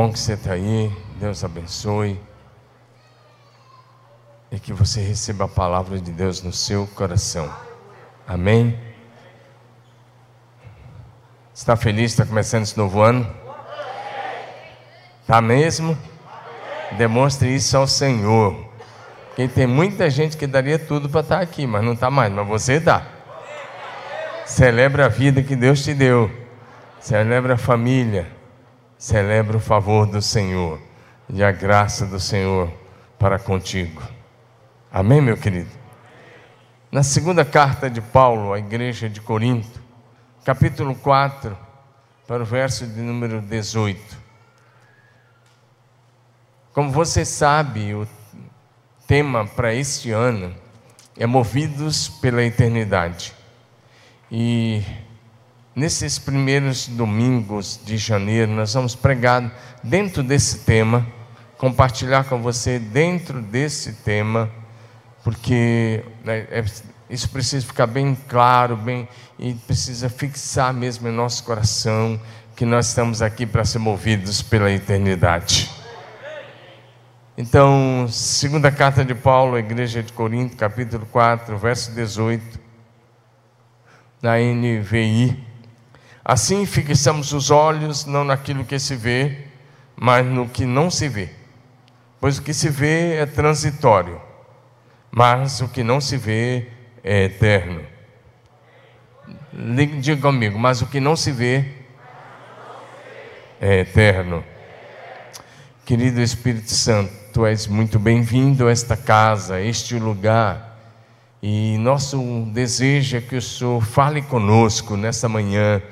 bom que você está aí. Deus abençoe. E que você receba a palavra de Deus no seu coração. Amém? Está feliz? Está começando esse novo ano? Está mesmo? Demonstre isso ao Senhor. Porque tem muita gente que daria tudo para estar aqui, mas não está mais. Mas você dá. Celebra a vida que Deus te deu. Celebra a família. Celebra o favor do Senhor e a graça do Senhor para contigo. Amém, meu querido? Na segunda carta de Paulo à igreja de Corinto, capítulo 4, para o verso de número 18. Como você sabe, o tema para este ano é Movidos pela Eternidade. E nesses primeiros domingos de janeiro, nós vamos pregar dentro desse tema, compartilhar com você dentro desse tema porque né, é, isso precisa ficar bem claro, bem e precisa fixar mesmo em nosso coração que nós estamos aqui para ser movidos pela eternidade. Então, segunda carta de Paulo à igreja de Corinto, capítulo 4, verso 18, na NVI. Assim fixamos os olhos não naquilo que se vê, mas no que não se vê. Pois o que se vê é transitório mas o que não se vê é eterno. Diga comigo, mas o que não se vê é eterno. Querido Espírito Santo, tu és muito bem-vindo a esta casa, a este lugar. E nosso desejo é que o Senhor fale conosco nesta manhã,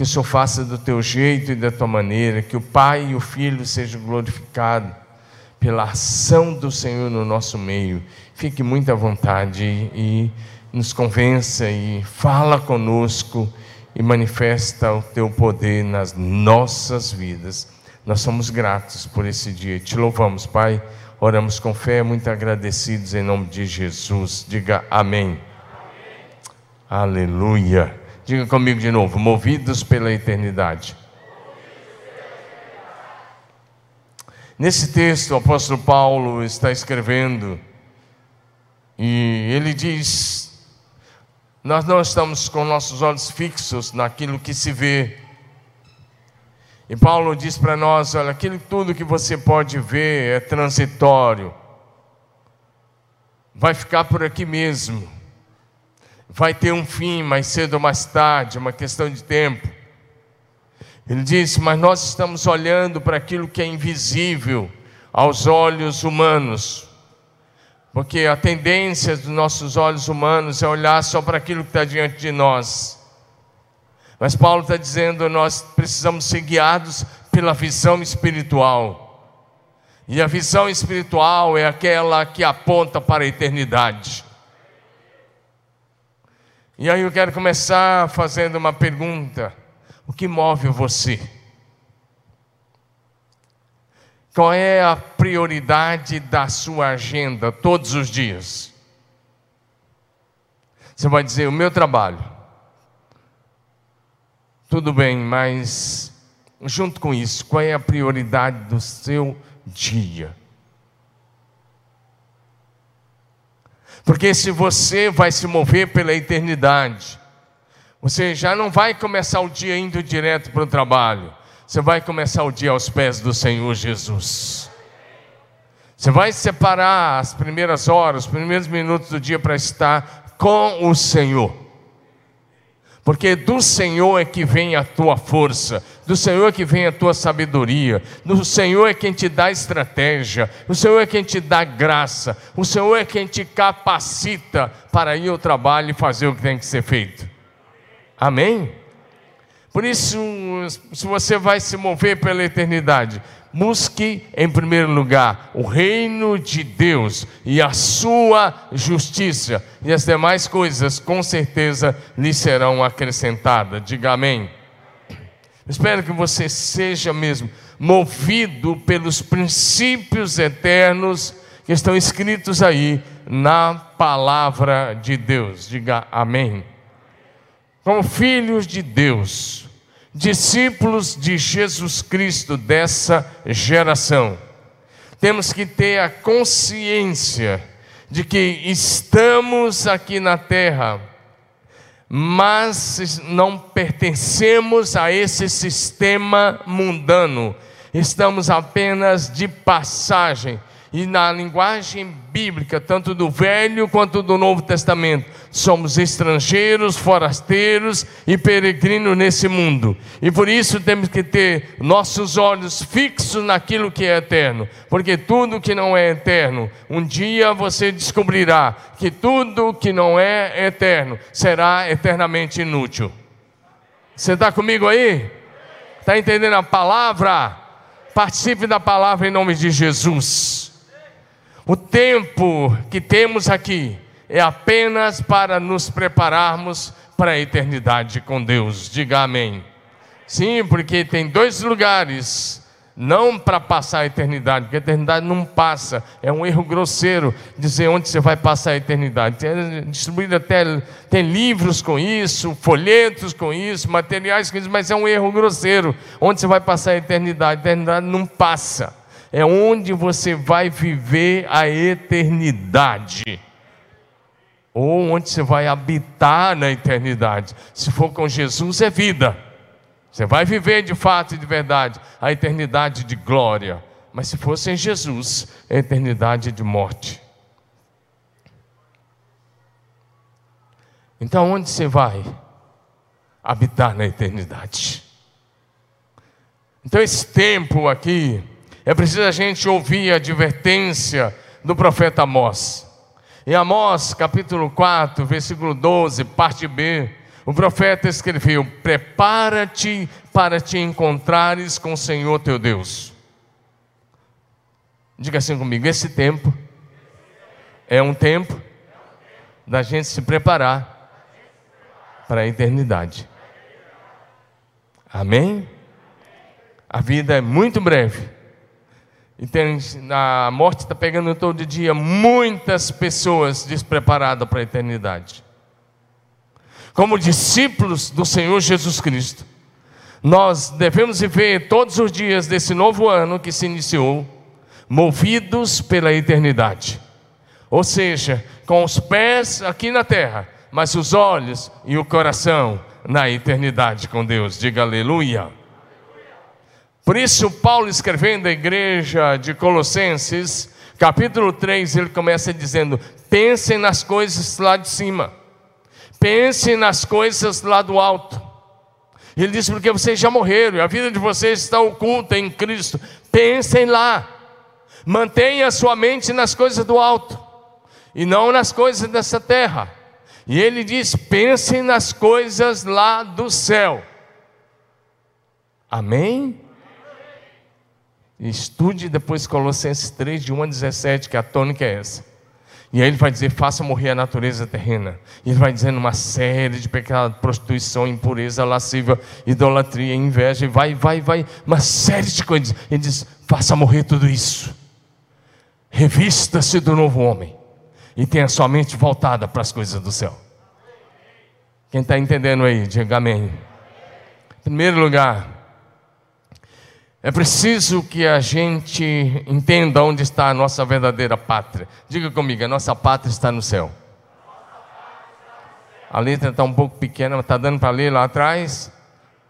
que o Senhor faça do teu jeito e da tua maneira, que o Pai e o Filho sejam glorificados pela ação do Senhor no nosso meio. Fique muito à vontade e nos convença e fala conosco e manifesta o teu poder nas nossas vidas. Nós somos gratos por esse dia. Te louvamos, Pai. Oramos com fé, muito agradecidos em nome de Jesus. Diga amém. amém. Aleluia. Diga comigo de novo: movidos pela eternidade. Nesse texto, o apóstolo Paulo está escrevendo, e ele diz: Nós não estamos com nossos olhos fixos naquilo que se vê. E Paulo diz para nós: olha, aquilo tudo que você pode ver é transitório, vai ficar por aqui mesmo, vai ter um fim mais cedo ou mais tarde, uma questão de tempo. Ele disse: Mas nós estamos olhando para aquilo que é invisível aos olhos humanos. Porque a tendência dos nossos olhos humanos é olhar só para aquilo que está diante de nós. Mas Paulo está dizendo: nós precisamos ser guiados pela visão espiritual. E a visão espiritual é aquela que aponta para a eternidade. E aí eu quero começar fazendo uma pergunta. O que move você? Qual é a prioridade da sua agenda todos os dias? Você vai dizer: o meu trabalho. Tudo bem, mas junto com isso, qual é a prioridade do seu dia? Porque se você vai se mover pela eternidade, você já não vai começar o dia indo direto para o trabalho. Você vai começar o dia aos pés do Senhor Jesus. Você vai separar as primeiras horas, os primeiros minutos do dia para estar com o Senhor. Porque do Senhor é que vem a tua força, do Senhor é que vem a tua sabedoria, do Senhor é quem te dá estratégia, o Senhor é quem te dá graça, o Senhor é quem te capacita para ir ao trabalho e fazer o que tem que ser feito. Amém? Por isso, se você vai se mover pela eternidade, busque em primeiro lugar o reino de Deus e a sua justiça, e as demais coisas com certeza lhe serão acrescentadas. Diga amém. Espero que você seja mesmo movido pelos princípios eternos que estão escritos aí na palavra de Deus. Diga amém como filhos de Deus, discípulos de Jesus Cristo dessa geração, temos que ter a consciência de que estamos aqui na terra, mas não pertencemos a esse sistema mundano, estamos apenas de passagem e na linguagem bíblica, tanto do Velho quanto do Novo Testamento, somos estrangeiros, forasteiros e peregrinos nesse mundo. E por isso temos que ter nossos olhos fixos naquilo que é eterno, porque tudo que não é eterno, um dia você descobrirá que tudo que não é eterno será eternamente inútil. Você está comigo aí? Está entendendo a palavra? Participe da palavra em nome de Jesus. O tempo que temos aqui é apenas para nos prepararmos para a eternidade com Deus. Diga amém. Sim, porque tem dois lugares, não para passar a eternidade, porque a eternidade não passa. É um erro grosseiro dizer onde você vai passar a eternidade. Tem distribuído até tem livros com isso, folhetos com isso, materiais com isso, mas é um erro grosseiro. Onde você vai passar a eternidade? A eternidade não passa é onde você vai viver a eternidade. Ou onde você vai habitar na eternidade. Se for com Jesus, é vida. Você vai viver de fato e de verdade a eternidade de glória. Mas se for sem Jesus, é a eternidade de morte. Então, onde você vai habitar na eternidade? Então, esse tempo aqui é preciso a gente ouvir a advertência do profeta Amós. Em Amós, capítulo 4, versículo 12, parte B, o profeta escreveu: Prepara-te para te encontrares com o Senhor teu Deus. Diga assim comigo: esse tempo é um tempo da gente se preparar para a eternidade. Amém? A vida é muito breve. E tem, a morte está pegando todo dia muitas pessoas despreparadas para a eternidade. Como discípulos do Senhor Jesus Cristo, nós devemos viver todos os dias desse novo ano que se iniciou, movidos pela eternidade. Ou seja, com os pés aqui na terra, mas os olhos e o coração na eternidade com Deus. Diga aleluia. Por isso, Paulo escrevendo à igreja de Colossenses, capítulo 3, ele começa dizendo: pensem nas coisas lá de cima, pensem nas coisas lá do alto. Ele diz: porque vocês já morreram e a vida de vocês está oculta em Cristo. Pensem lá, mantenha a sua mente nas coisas do alto e não nas coisas dessa terra. E ele diz: pensem nas coisas lá do céu. Amém? Estude depois Colossenses 3, de 1 a 17, que a tônica é essa. E aí ele vai dizer: faça morrer a natureza terrena. E ele vai dizendo uma série de pecados: prostituição, impureza, lasciva, idolatria, inveja, e vai, vai, vai, uma série de coisas. Ele diz: faça morrer tudo isso. Revista-se do novo homem. E tenha sua mente voltada para as coisas do céu. Quem está entendendo aí, diga amém. Em primeiro lugar, é preciso que a gente entenda onde está a nossa verdadeira pátria. Diga comigo, a nossa pátria está no céu. A letra está um pouco pequena, mas está dando para ler lá atrás?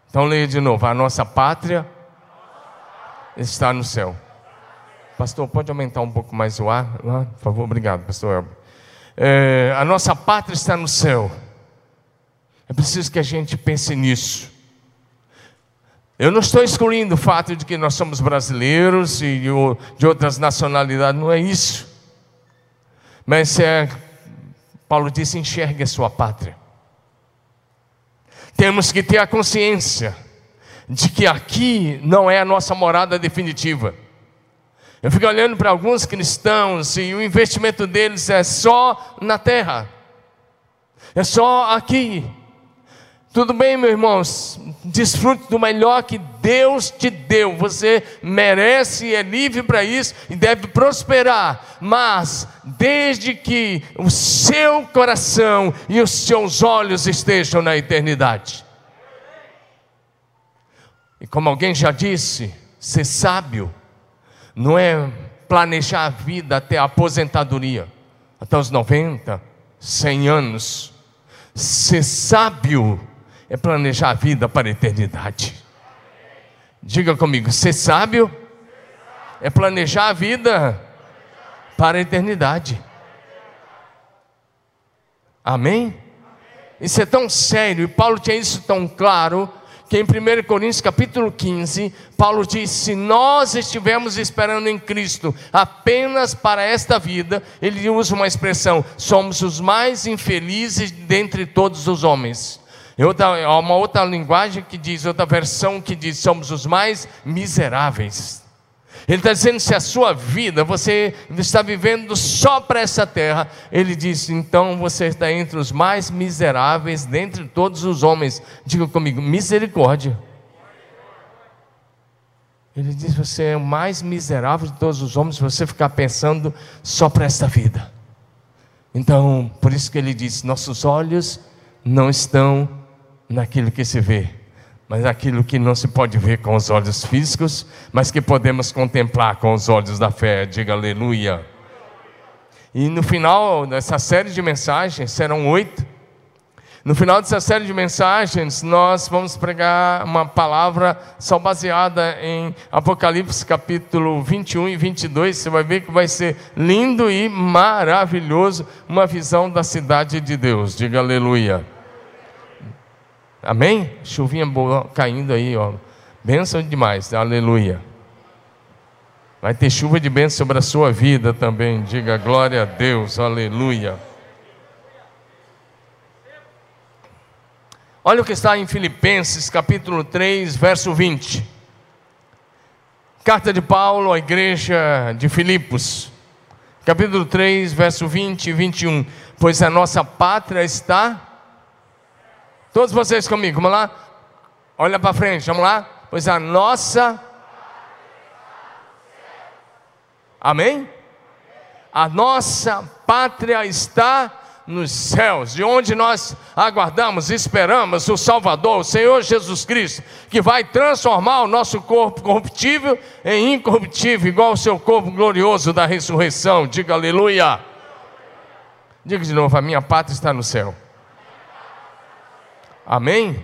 Então leia de novo. A nossa pátria está no céu. Pastor, pode aumentar um pouco mais o ar? Lá, por favor, obrigado, pastor Elber. É, a nossa pátria está no céu. É preciso que a gente pense nisso. Eu não estou excluindo o fato de que nós somos brasileiros e de outras nacionalidades, não é isso. Mas é, Paulo disse: enxergue a sua pátria. Temos que ter a consciência de que aqui não é a nossa morada definitiva. Eu fico olhando para alguns cristãos e o investimento deles é só na terra, é só aqui. Tudo bem, meus irmãos, desfrute do melhor que Deus te deu. Você merece e é livre para isso e deve prosperar. Mas, desde que o seu coração e os seus olhos estejam na eternidade. E como alguém já disse, ser sábio não é planejar a vida até a aposentadoria, até os 90, 100 anos. Ser sábio é planejar a vida para a eternidade. Diga comigo, ser sábio é planejar a vida para a eternidade. Amém? Isso é tão sério, e Paulo tinha isso tão claro, que em 1 Coríntios capítulo 15, Paulo diz: se nós estivermos esperando em Cristo apenas para esta vida, ele usa uma expressão: somos os mais infelizes dentre todos os homens. E outra, uma outra linguagem que diz, outra versão que diz: somos os mais miseráveis. Ele está dizendo: se a sua vida você está vivendo só para essa terra, ele diz: então você está entre os mais miseráveis dentre todos os homens. Diga comigo: misericórdia. Ele diz: você é o mais miserável de todos os homens se você ficar pensando só para esta vida. Então, por isso que ele diz: nossos olhos não estão naquilo que se vê, mas aquilo que não se pode ver com os olhos físicos, mas que podemos contemplar com os olhos da fé. Diga aleluia. E no final dessa série de mensagens, serão oito. No final dessa série de mensagens, nós vamos pregar uma palavra só baseada em Apocalipse capítulo 21 e 22. Você vai ver que vai ser lindo e maravilhoso uma visão da cidade de Deus. Diga aleluia. Amém? Chuvinha boa caindo aí, ó. Bênção demais, aleluia. Vai ter chuva de bênção sobre a sua vida também. Diga glória a Deus, aleluia. Olha o que está em Filipenses, capítulo 3, verso 20. Carta de Paulo à igreja de Filipos, capítulo 3, verso 20 e 21. Pois a nossa pátria está Todos vocês comigo, vamos lá? Olha para frente, vamos lá? Pois a nossa. Amém? A nossa pátria está nos céus, de onde nós aguardamos, esperamos o Salvador, o Senhor Jesus Cristo, que vai transformar o nosso corpo corruptível em incorruptível, igual ao seu corpo glorioso da ressurreição. Diga aleluia. Diga de novo: a minha pátria está no céu. Amém?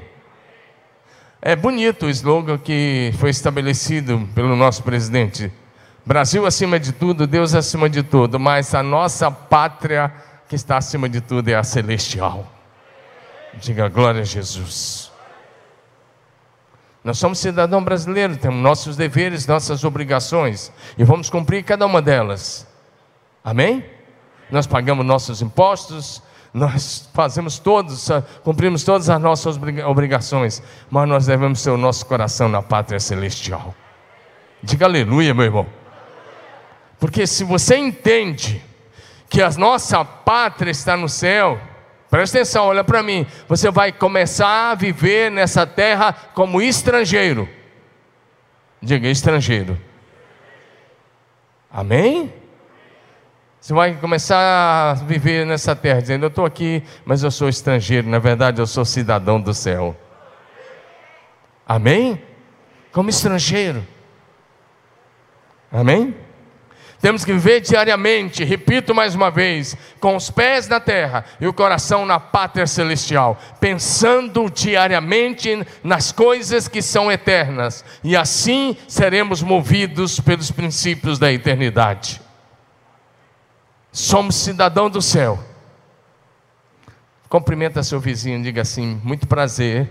É bonito o slogan que foi estabelecido pelo nosso presidente. Brasil acima de tudo, Deus acima de tudo, mas a nossa pátria que está acima de tudo é a celestial. Diga glória a Jesus. Nós somos cidadão brasileiro, temos nossos deveres, nossas obrigações e vamos cumprir cada uma delas. Amém? Nós pagamos nossos impostos, nós fazemos todos, cumprimos todas as nossas obrigações, mas nós devemos ter o nosso coração na pátria celestial. Diga aleluia, meu irmão. Porque se você entende que a nossa pátria está no céu, presta atenção, olha para mim, você vai começar a viver nessa terra como estrangeiro. Diga estrangeiro. Amém? Você vai começar a viver nessa terra dizendo: Eu estou aqui, mas eu sou estrangeiro. Na verdade, eu sou cidadão do céu. Amém? Como estrangeiro. Amém? Temos que viver diariamente, repito mais uma vez, com os pés na terra e o coração na pátria celestial, pensando diariamente nas coisas que são eternas, e assim seremos movidos pelos princípios da eternidade. Somos cidadão do céu. Cumprimenta seu vizinho, diga assim: muito prazer.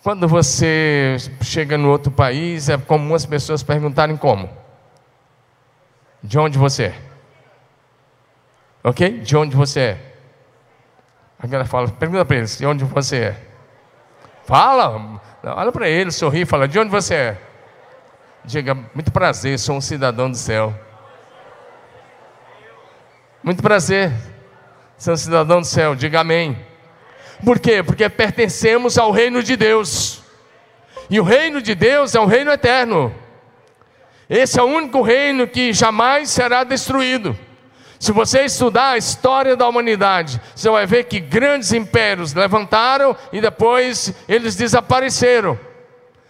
Quando você chega no outro país, é comum as pessoas perguntarem como. De onde você é? Ok? De onde você é? Agora fala, pergunta para eles, de onde você é? Fala, olha para eles, sorri, fala, de onde você é? Diga, muito prazer, sou um cidadão do céu. Muito prazer, sou um cidadão do céu. Diga amém. Por quê? Porque pertencemos ao reino de Deus. E o reino de Deus é um reino eterno. Esse é o único reino que jamais será destruído. Se você estudar a história da humanidade, você vai ver que grandes impérios levantaram e depois eles desapareceram.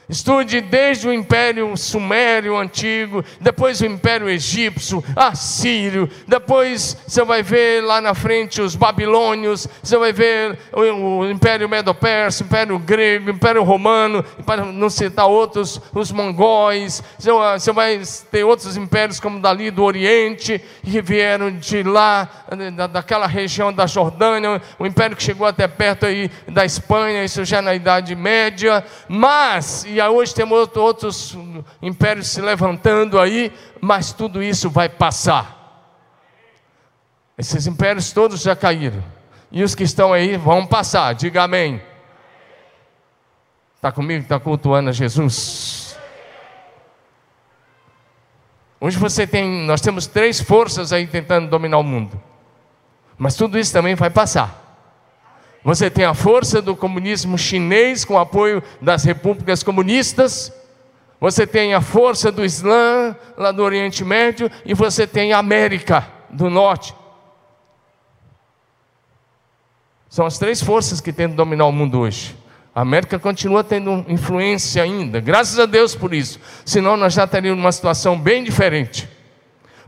Estude desde o Império Sumério antigo, depois o Império Egípcio, Assírio, depois você vai ver lá na frente os Babilônios, você vai ver o, Império Medo-Persa, o Império Grego, o Império Romano, para não citar outros, os Mongóis, você vai ter outros impérios como dali do Oriente, que vieram de lá, daquela região da Jordânia, o império que chegou até perto aí da Espanha, isso já na Idade Média, mas e hoje temos outros impérios se levantando aí, mas tudo isso vai passar. Esses impérios todos já caíram. E os que estão aí vão passar. Diga amém. Está comigo? Está cultuando a Jesus? Hoje você tem, nós temos três forças aí tentando dominar o mundo. Mas tudo isso também vai passar. Você tem a força do comunismo chinês com apoio das repúblicas comunistas. Você tem a força do Islã lá do Oriente Médio e você tem a América do Norte. São as três forças que tentam dominar o mundo hoje. A América continua tendo influência ainda, graças a Deus por isso. Senão nós já teríamos uma situação bem diferente.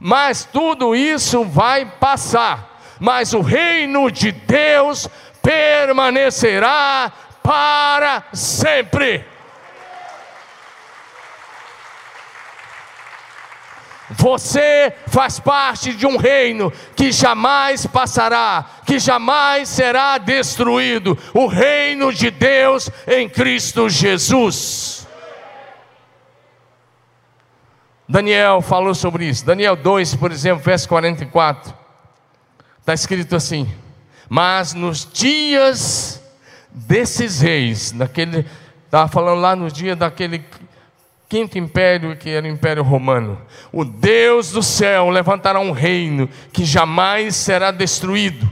Mas tudo isso vai passar. Mas o reino de Deus permanecerá para sempre. Você faz parte de um reino que jamais passará, que jamais será destruído o reino de Deus em Cristo Jesus. Daniel falou sobre isso. Daniel 2, por exemplo, verso 44. Está escrito assim: mas nos dias desses reis, daquele, estava falando lá no dia daquele quinto império, que era o Império Romano, o Deus do céu levantará um reino que jamais será destruído,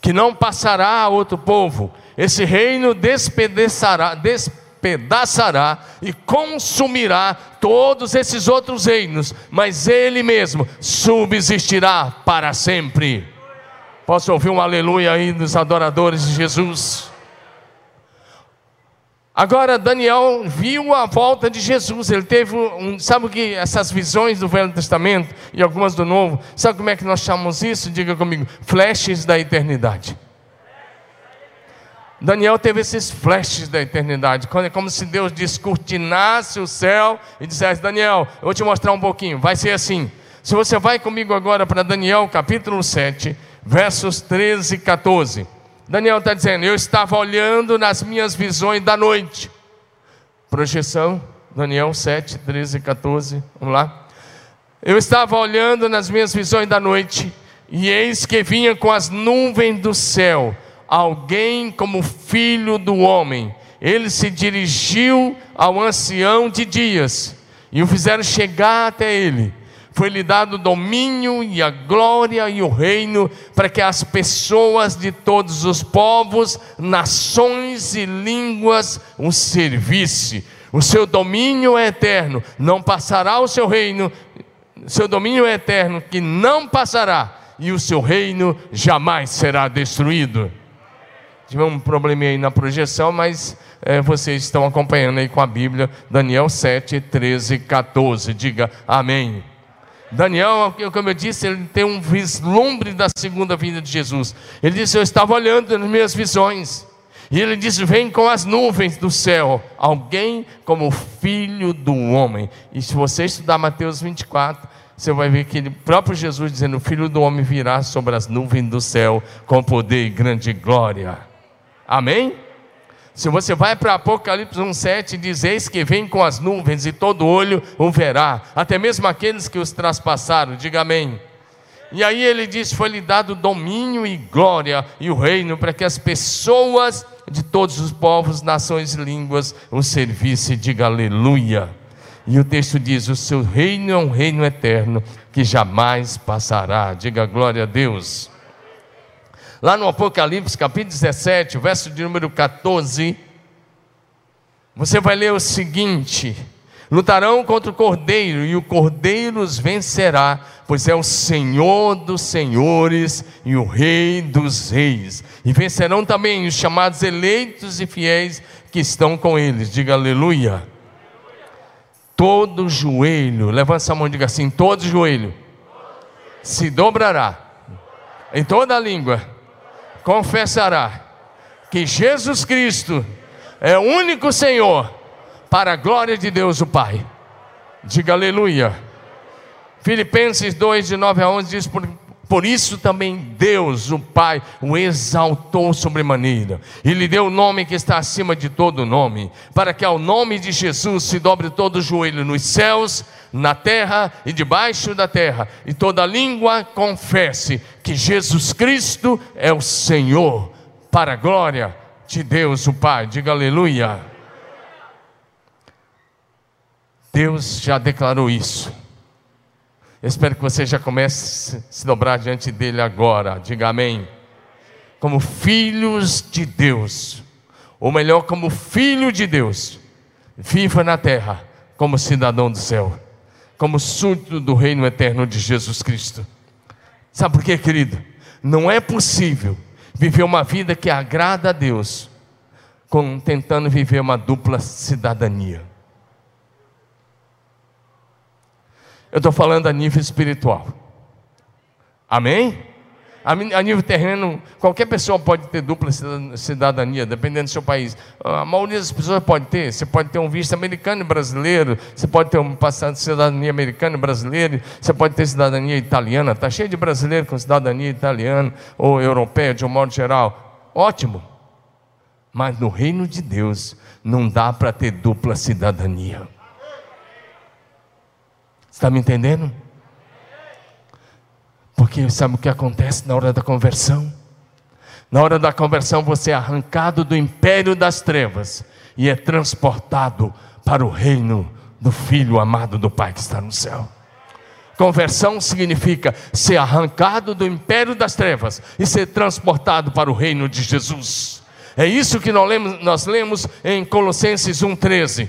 que não passará a outro povo. Esse reino despedaçará, despedaçará e consumirá todos esses outros reinos, mas ele mesmo subsistirá para sempre. Posso ouvir um aleluia aí dos adoradores de Jesus? Agora Daniel viu a volta de Jesus. Ele teve um, sabe o que essas visões do Velho Testamento e algumas do Novo. Sabe como é que nós chamamos isso? Diga comigo, flashes da eternidade. Daniel teve esses flashes da eternidade, é como se Deus descortinasse o céu e dissesse: Daniel, eu vou te mostrar um pouquinho, vai ser assim. Se você vai comigo agora para Daniel capítulo 7, versos 13 e 14. Daniel está dizendo: Eu estava olhando nas minhas visões da noite. Projeção, Daniel 7, 13 e 14. Vamos lá. Eu estava olhando nas minhas visões da noite, e eis que vinha com as nuvens do céu alguém como filho do homem. Ele se dirigiu ao ancião de dias e o fizeram chegar até ele foi-lhe dado o domínio e a glória e o reino para que as pessoas de todos os povos, nações e línguas o servisse. O seu domínio é eterno, não passará o seu reino, seu domínio é eterno que não passará, e o seu reino jamais será destruído. Tivemos um probleminha aí na projeção, mas é, vocês estão acompanhando aí com a Bíblia, Daniel 7, 13 e 14. Diga amém. Daniel, como eu disse, ele tem um vislumbre da segunda vinda de Jesus. Ele disse: Eu estava olhando nas minhas visões. E ele disse: Vem com as nuvens do céu, alguém como o filho do homem. E se você estudar Mateus 24, você vai ver que ele próprio Jesus dizendo: O filho do homem virá sobre as nuvens do céu com poder e grande glória. Amém? Se você vai para Apocalipse 1,7, diz: Eis que vem com as nuvens e todo olho o verá, até mesmo aqueles que os traspassaram. Diga amém. E aí ele diz: Foi-lhe dado domínio e glória e o reino para que as pessoas de todos os povos, nações e línguas o servissem. Diga aleluia. E o texto diz: O seu reino é um reino eterno que jamais passará. Diga glória a Deus. Lá no Apocalipse, capítulo 17, verso de número 14, você vai ler o seguinte: Lutarão contra o cordeiro, e o cordeiro os vencerá, pois é o Senhor dos senhores e o Rei dos reis. E vencerão também os chamados eleitos e fiéis que estão com eles. Diga aleluia. Todo joelho, levanta a mão e diga assim: todo joelho se dobrará, em toda a língua confessará que Jesus Cristo é o único Senhor para a glória de Deus o Pai. Diga aleluia. Filipenses 2, de 9 a 11 diz: Por, isso também Deus, o Pai, o exaltou sobremaneira e lhe deu o nome que está acima de todo nome, para que ao nome de Jesus se dobre todo o joelho nos céus, na terra e debaixo da terra, e toda língua confesse que Jesus Cristo é o Senhor, para a glória de Deus o Pai. Diga aleluia. Deus já declarou isso. Eu espero que você já comece a se dobrar diante dele agora. Diga amém. Como filhos de Deus, ou melhor, como filho de Deus, viva na terra como cidadão do céu, como súdito do reino eterno de Jesus Cristo. Sabe por quê, querido? Não é possível viver uma vida que agrada a Deus, tentando viver uma dupla cidadania. Eu estou falando a nível espiritual. Amém? A nível terreno, qualquer pessoa pode ter dupla cidadania, dependendo do seu país. A maioria das pessoas pode ter. Você pode ter um visto americano e brasileiro, você pode ter um passado de cidadania americana e brasileira, você pode ter cidadania italiana. Está cheio de brasileiro com cidadania italiana ou europeia, de um modo geral. Ótimo. Mas no reino de Deus não dá para ter dupla cidadania. Está me entendendo? Porque sabe o que acontece na hora da conversão? Na hora da conversão você é arrancado do império das trevas e é transportado para o reino do Filho amado do Pai que está no céu. Conversão significa ser arrancado do império das trevas e ser transportado para o reino de Jesus. É isso que nós lemos, nós lemos em Colossenses 1,13.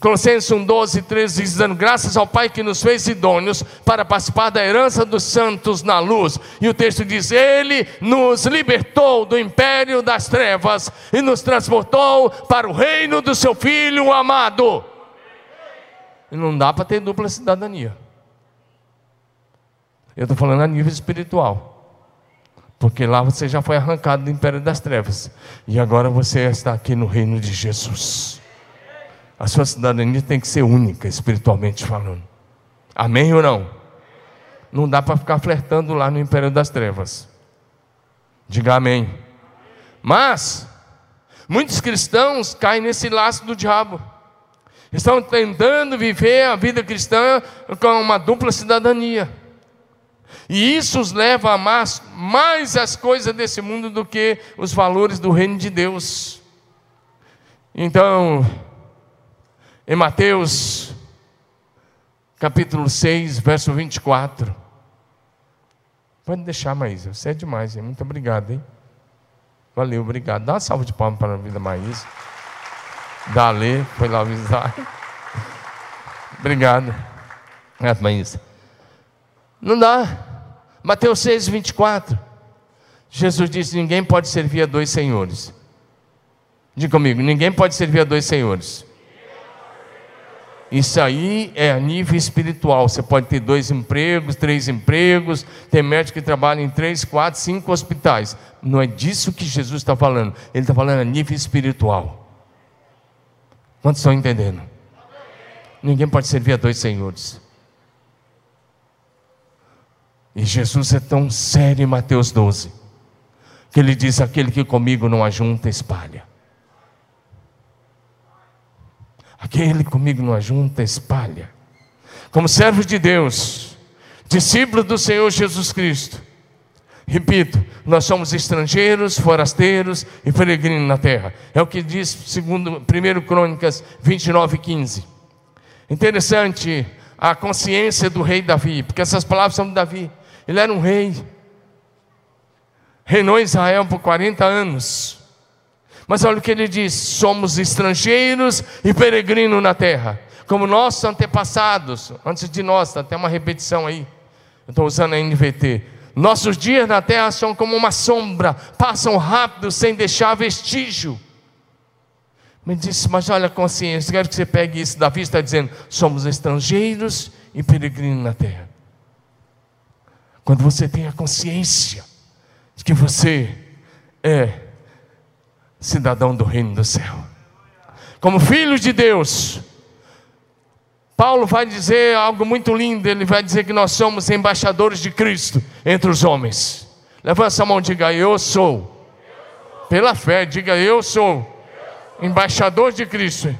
Colossenses 1, 12 13 diz, dando graças ao Pai que nos fez idôneos para participar da herança dos santos na luz. E o texto diz: Ele nos libertou do império das trevas e nos transportou para o reino do seu Filho amado. E não dá para ter dupla cidadania. Eu estou falando a nível espiritual. Porque lá você já foi arrancado do império das trevas. E agora você está aqui no reino de Jesus. A sua cidadania tem que ser única, espiritualmente falando. Amém ou não? Não dá para ficar flertando lá no império das trevas. Diga amém. Mas, muitos cristãos caem nesse laço do diabo. Estão tentando viver a vida cristã com uma dupla cidadania. E isso os leva a mais as coisas desse mundo do que os valores do reino de Deus. Então, em Mateus, capítulo 6, verso 24. Pode deixar, Maísa. Você é demais, hein? Muito obrigado, hein? Valeu, obrigado. Dá uma salva de palmas para a vida Maísa. Dali, foi lá avisar. obrigado. Obrigado, Maísa. Não dá. Mateus 6, 24. Jesus disse: Ninguém pode servir a dois senhores. Diga comigo: ninguém pode servir a dois senhores. Isso aí é a nível espiritual. Você pode ter dois empregos, três empregos, tem médico que trabalha em três, quatro, cinco hospitais. Não é disso que Jesus está falando. Ele está falando a nível espiritual. Quantos estão entendendo? Ninguém pode servir a dois senhores. E Jesus é tão sério em Mateus 12, que ele diz: aquele que comigo não ajunta, espalha. Aquele comigo não ajunta, espalha. Como servo de Deus, discípulo do Senhor Jesus Cristo. Repito, nós somos estrangeiros, forasteiros e peregrinos na terra. É o que diz segundo 1 Crônicas 29, 15. Interessante a consciência do rei Davi, porque essas palavras são de Davi. Ele era um rei. Reinou Israel por 40 anos. Mas olha o que ele diz: somos estrangeiros e peregrinos na terra. como nossos antepassados, antes de nós, está até uma repetição aí, estou usando a NVT. Nossos dias na terra são como uma sombra, passam rápido sem deixar vestígio. Me disse, mas olha consciência, quero que você pegue isso. Davi está dizendo: somos estrangeiros e peregrinos na terra. Quando você tem a consciência de que você é cidadão do reino do céu, como filho de Deus, Paulo vai dizer algo muito lindo, ele vai dizer que nós somos embaixadores de Cristo entre os homens. Levanta a mão e diga: Eu sou. Pela fé, diga: Eu sou embaixador de Cristo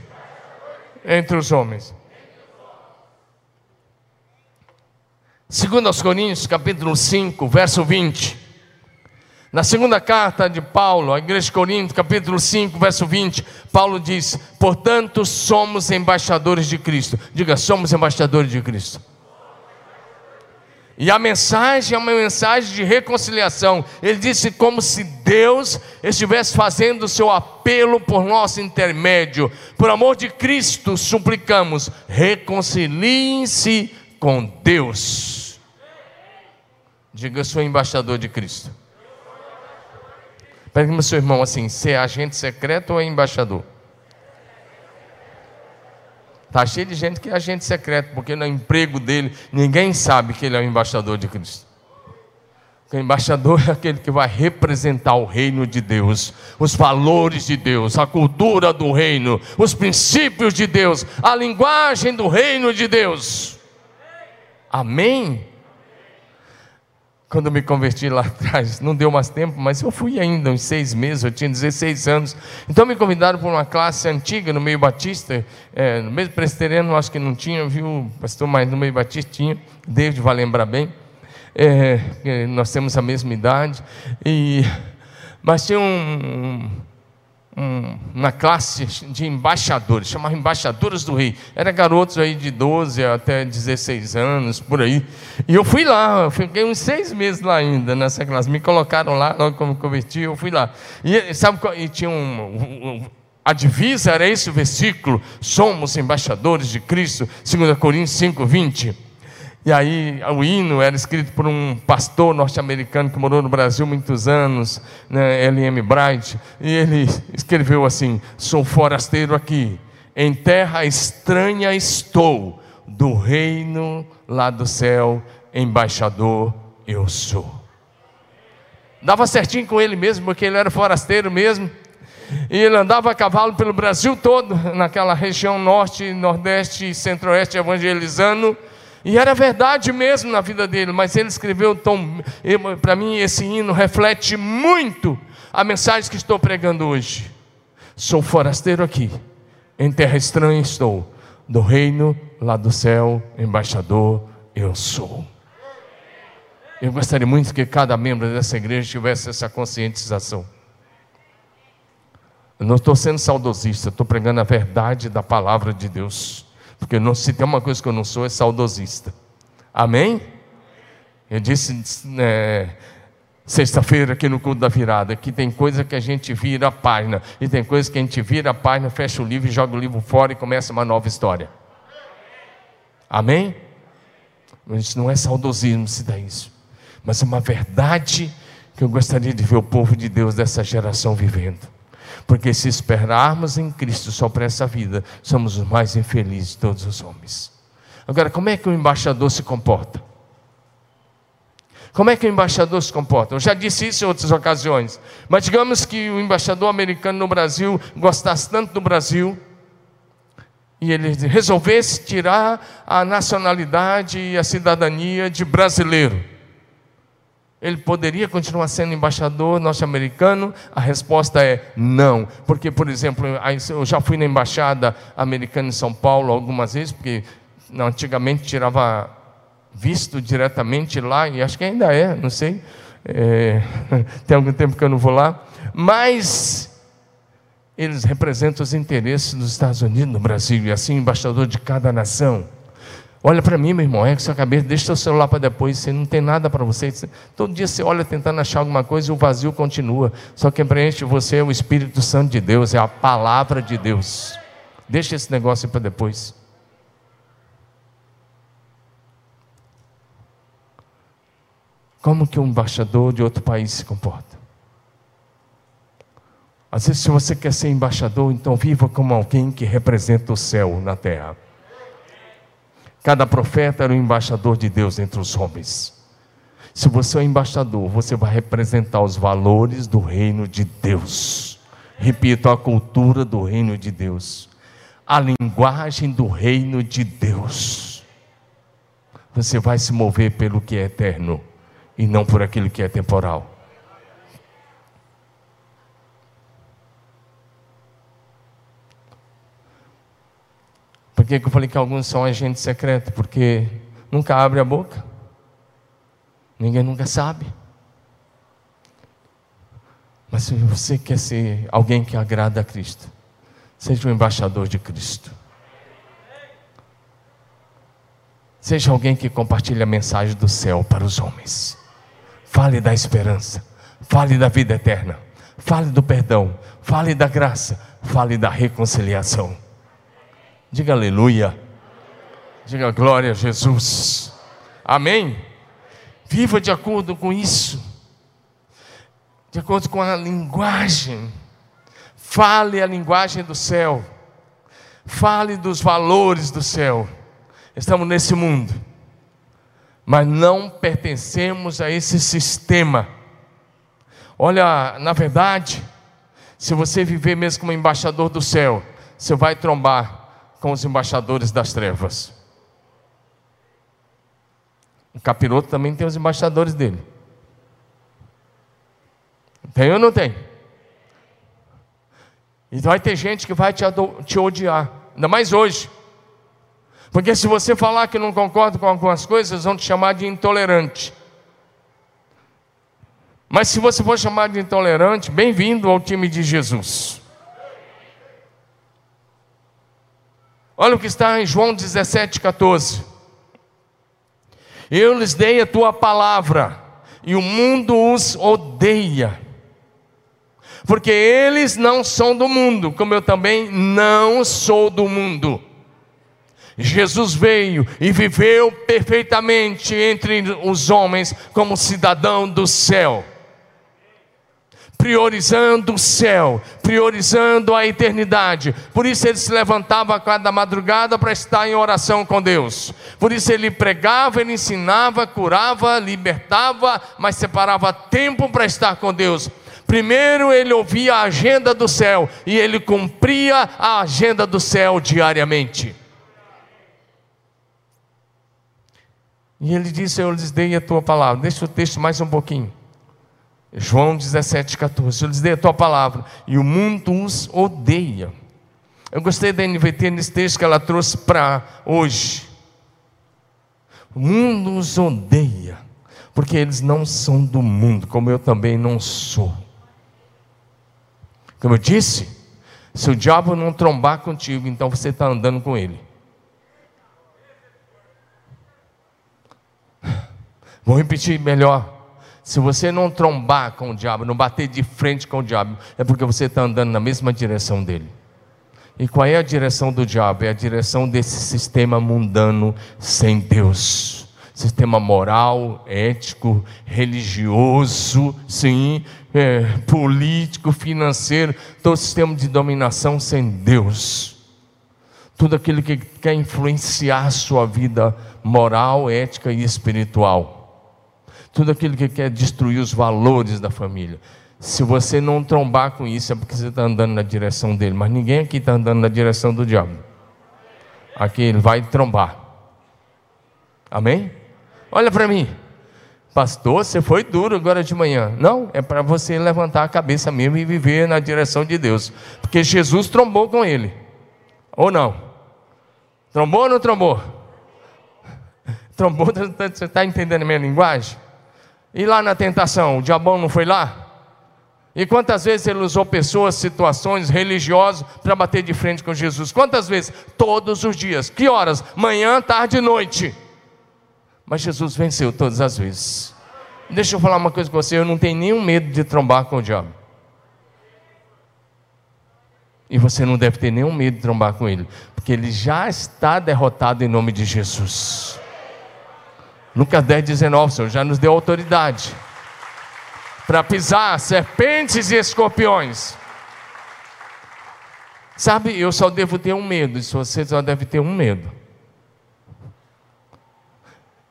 entre os homens. Segundo aos Coríntios, capítulo 5, verso 20. Na segunda carta de Paulo, à igreja de Corinto, capítulo 5, verso 20, Paulo diz: "Portanto, somos embaixadores de Cristo". Diga: "Somos embaixadores de Cristo". E a mensagem é uma mensagem de reconciliação. Ele disse como se Deus estivesse fazendo o seu apelo por nosso intermédio. Por amor de Cristo, suplicamos: reconciliem-se com Deus. Diga: sou embaixador de Cristo. Pergunta ao seu irmão assim: você é agente secreto ou é embaixador? Está cheio de gente que é agente secreto, porque no emprego dele ninguém sabe que ele é o embaixador de Cristo. O embaixador é aquele que vai representar o reino de Deus, os valores de Deus, a cultura do reino, os princípios de Deus, a linguagem do reino de Deus. Amém? Quando me converti lá atrás, não deu mais tempo, mas eu fui ainda uns seis meses, eu tinha 16 anos. Então me convidaram para uma classe antiga no meio batista, é, no meio presbiteriano acho que não tinha, viu, pastor, mas no meio batista tinha, David vai lembrar bem. É, nós temos a mesma idade, e, mas tinha um, um, uma classe de embaixadores, chamava embaixadores do rei. Era garotos aí de 12 até 16 anos, por aí. E eu fui lá, eu fiquei uns seis meses lá ainda nessa classe. Me colocaram lá, logo que eu converti, eu fui lá. E sabe, e tinha um, um a divisa era esse versículo: somos embaixadores de Cristo, 2 Coríntios 5, 20. E aí o hino era escrito por um pastor norte-americano que morou no Brasil muitos anos, né, L.M. Bright, e ele escreveu assim: Sou forasteiro aqui, em terra estranha estou, do reino lá do céu, embaixador eu sou. Dava certinho com ele mesmo, porque ele era forasteiro mesmo. E ele andava a cavalo pelo Brasil todo, naquela região norte, nordeste e centro-oeste evangelizando e era verdade mesmo na vida dele, mas ele escreveu tão. Para mim, esse hino reflete muito a mensagem que estou pregando hoje. Sou forasteiro aqui, em terra estranha estou, do reino lá do céu, embaixador eu sou. Eu gostaria muito que cada membro dessa igreja tivesse essa conscientização. Eu não estou sendo saudosista, estou pregando a verdade da palavra de Deus. Porque não, se tem uma coisa que eu não sou, é saudosista. Amém? Eu disse é, sexta-feira aqui no culto da virada que tem coisa que a gente vira a página, e tem coisa que a gente vira a página, fecha o livro, joga o livro fora e começa uma nova história. Amém? Isso não é saudosismo se dá isso, mas é uma verdade que eu gostaria de ver o povo de Deus dessa geração vivendo. Porque se esperarmos em Cristo só para essa vida, somos os mais infelizes de todos os homens. Agora, como é que o embaixador se comporta? Como é que o embaixador se comporta? Eu já disse isso em outras ocasiões, mas digamos que o embaixador americano no Brasil gostasse tanto do Brasil e ele resolvesse tirar a nacionalidade e a cidadania de brasileiro ele poderia continuar sendo embaixador norte-americano? A resposta é não. Porque, por exemplo, eu já fui na embaixada americana em São Paulo algumas vezes, porque antigamente tirava visto diretamente lá, e acho que ainda é, não sei. É, tem algum tempo que eu não vou lá. Mas eles representam os interesses dos Estados Unidos no Brasil, e assim, embaixador de cada nação. Olha para mim, meu irmão, é que sua cabeça, deixa seu celular para depois, você não tem nada para você. Todo dia você olha tentando achar alguma coisa e o vazio continua. Só que preenche você é o Espírito Santo de Deus, é a palavra de Deus. Deixa esse negócio para depois. Como que um embaixador de outro país se comporta? Às vezes, se você quer ser embaixador, então viva como alguém que representa o céu na terra. Cada profeta era um embaixador de Deus entre os homens. Se você é um embaixador, você vai representar os valores do reino de Deus. Repito, a cultura do reino de Deus. A linguagem do reino de Deus. Você vai se mover pelo que é eterno e não por aquilo que é temporal. Por que, que eu falei que alguns são agentes secretos? Porque nunca abre a boca. Ninguém nunca sabe. Mas se você quer ser alguém que agrada a Cristo, seja um embaixador de Cristo. Seja alguém que compartilha a mensagem do céu para os homens. Fale da esperança, fale da vida eterna, fale do perdão, fale da graça, fale da reconciliação. Diga aleluia. Diga glória a Jesus. Amém. Viva de acordo com isso. De acordo com a linguagem. Fale a linguagem do céu. Fale dos valores do céu. Estamos nesse mundo. Mas não pertencemos a esse sistema. Olha, na verdade, se você viver mesmo como embaixador do céu, você vai trombar com os embaixadores das trevas. O capiroto também tem os embaixadores dele. Tem ou não tem? E vai ter gente que vai te, te odiar, ainda mais hoje. Porque se você falar que não concorda com algumas coisas, vão te chamar de intolerante. Mas se você for chamado de intolerante, bem-vindo ao time de Jesus. Olha o que está em João 17, 14. Eu lhes dei a tua palavra, e o mundo os odeia, porque eles não são do mundo, como eu também não sou do mundo. Jesus veio e viveu perfeitamente entre os homens como cidadão do céu priorizando o céu, priorizando a eternidade. Por isso ele se levantava cada madrugada para estar em oração com Deus. Por isso ele pregava, ele ensinava, curava, libertava, mas separava tempo para estar com Deus. Primeiro ele ouvia a agenda do céu e ele cumpria a agenda do céu diariamente. E ele disse: Eu lhes dei a tua palavra. Deixa o texto mais um pouquinho. João 17, 14. Eu lhes dei a tua palavra e o mundo os odeia. Eu gostei da NVT nesse texto que ela trouxe para hoje. O mundo os odeia, porque eles não são do mundo, como eu também não sou. Como eu disse, se o diabo não trombar contigo, então você está andando com ele. Vou repetir melhor. Se você não trombar com o diabo, não bater de frente com o diabo, é porque você está andando na mesma direção dele. E qual é a direção do diabo? É a direção desse sistema mundano sem Deus. Sistema moral, ético, religioso, sim, é, político, financeiro, todo sistema de dominação sem Deus. Tudo aquilo que quer influenciar a sua vida moral, ética e espiritual tudo aquilo que quer destruir os valores da família. Se você não trombar com isso, é porque você está andando na direção dele. Mas ninguém aqui está andando na direção do diabo. Aqui ele vai trombar. Amém? Olha para mim. Pastor, você foi duro agora de manhã. Não, é para você levantar a cabeça mesmo e viver na direção de Deus. Porque Jesus trombou com ele. Ou não? Trombou ou não trombou? Trombou, você está entendendo a minha linguagem? E lá na tentação, o diabão não foi lá? E quantas vezes ele usou pessoas, situações religiosas para bater de frente com Jesus? Quantas vezes? Todos os dias. Que horas? Manhã, tarde e noite. Mas Jesus venceu todas as vezes. Deixa eu falar uma coisa com você: eu não tenho nenhum medo de trombar com o diabo. E você não deve ter nenhum medo de trombar com ele, porque ele já está derrotado em nome de Jesus. Lucas 10, 19, o Senhor já nos deu autoridade para pisar serpentes e escorpiões. Sabe, eu só devo ter um medo, e você só deve ter um medo.